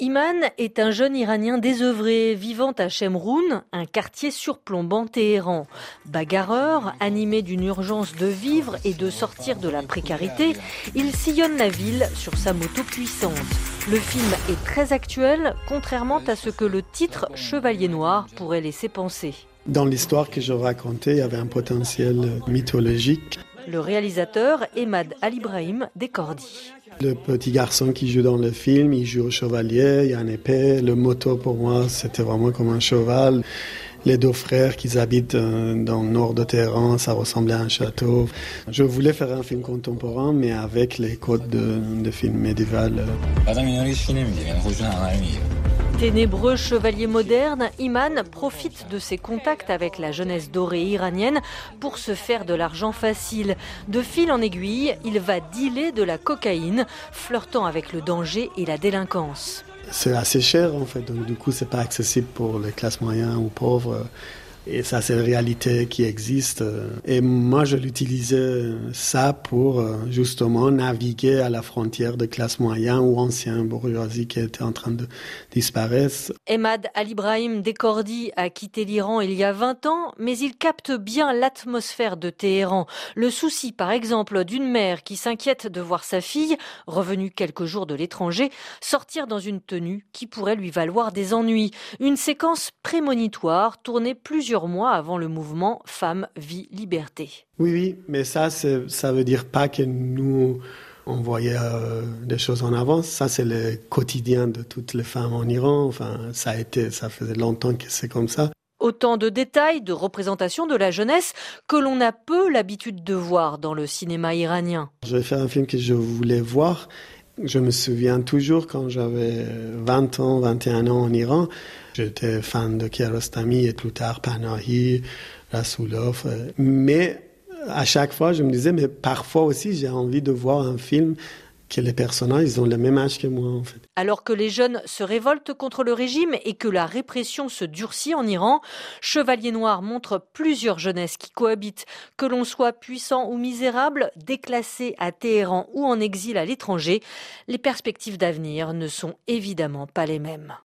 Iman est un jeune Iranien désœuvré vivant à Shemroun, un quartier surplombant Téhéran. Bagarreur, animé d'une urgence de vivre et de sortir de la précarité, il sillonne la ville sur sa moto puissante. Le film est très actuel, contrairement à ce que le titre Chevalier Noir pourrait laisser penser. Dans l'histoire que je racontais, il y avait un potentiel mythologique. Le réalisateur Emad Al-Ibrahim. Le petit garçon qui joue dans le film, il joue au chevalier, il y a une épée. Le moto, pour moi, c'était vraiment comme un cheval. Les deux frères qui habitent euh, dans le nord de Téhéran, ça ressemblait à un château. Je voulais faire un film contemporain, mais avec les codes de, de film médiéval. Ténébreux chevalier moderne, Iman profite de ses contacts avec la jeunesse dorée iranienne pour se faire de l'argent facile. De fil en aiguille, il va dealer de la cocaïne, flirtant avec le danger et la délinquance. C'est assez cher en fait, donc du coup c'est pas accessible pour les classes moyennes ou pauvres. Et ça, c'est une réalité qui existe. Et moi, je l'utilisais ça pour euh, justement naviguer à la frontière de classe moyenne ou ancienne bourgeoisie qui était en train de disparaître. Emad Al-Ibrahim Dekordi a quitté l'Iran il y a 20 ans, mais il capte bien l'atmosphère de Téhéran. Le souci, par exemple, d'une mère qui s'inquiète de voir sa fille, revenue quelques jours de l'étranger, sortir dans une tenue qui pourrait lui valoir des ennuis. Une séquence prémonitoire tournée plusieurs mois avant le mouvement Femmes, Vie, Liberté. Oui, oui, mais ça, ça veut dire pas que nous, on voyait euh, des choses en avance. Ça, c'est le quotidien de toutes les femmes en Iran. Enfin, ça a été, ça faisait longtemps que c'est comme ça. Autant de détails, de représentations de la jeunesse que l'on a peu l'habitude de voir dans le cinéma iranien. Je vais faire un film que je voulais voir. Je me souviens toujours quand j'avais 20 ans, 21 ans en Iran, J'étais fan de Kiarostami et plus tard Panahi, Rasoulov. Euh, mais à chaque fois, je me disais, mais parfois aussi, j'ai envie de voir un film Alors que les jeunes se révoltent contre le régime et que la répression se durcit en Iran, Chevalier Noir montre plusieurs jeunesses qui cohabitent, que l'on soit puissant ou misérable, déclassé à Téhéran ou en exil à l'étranger, les perspectives d'avenir ne sont évidemment pas les mêmes.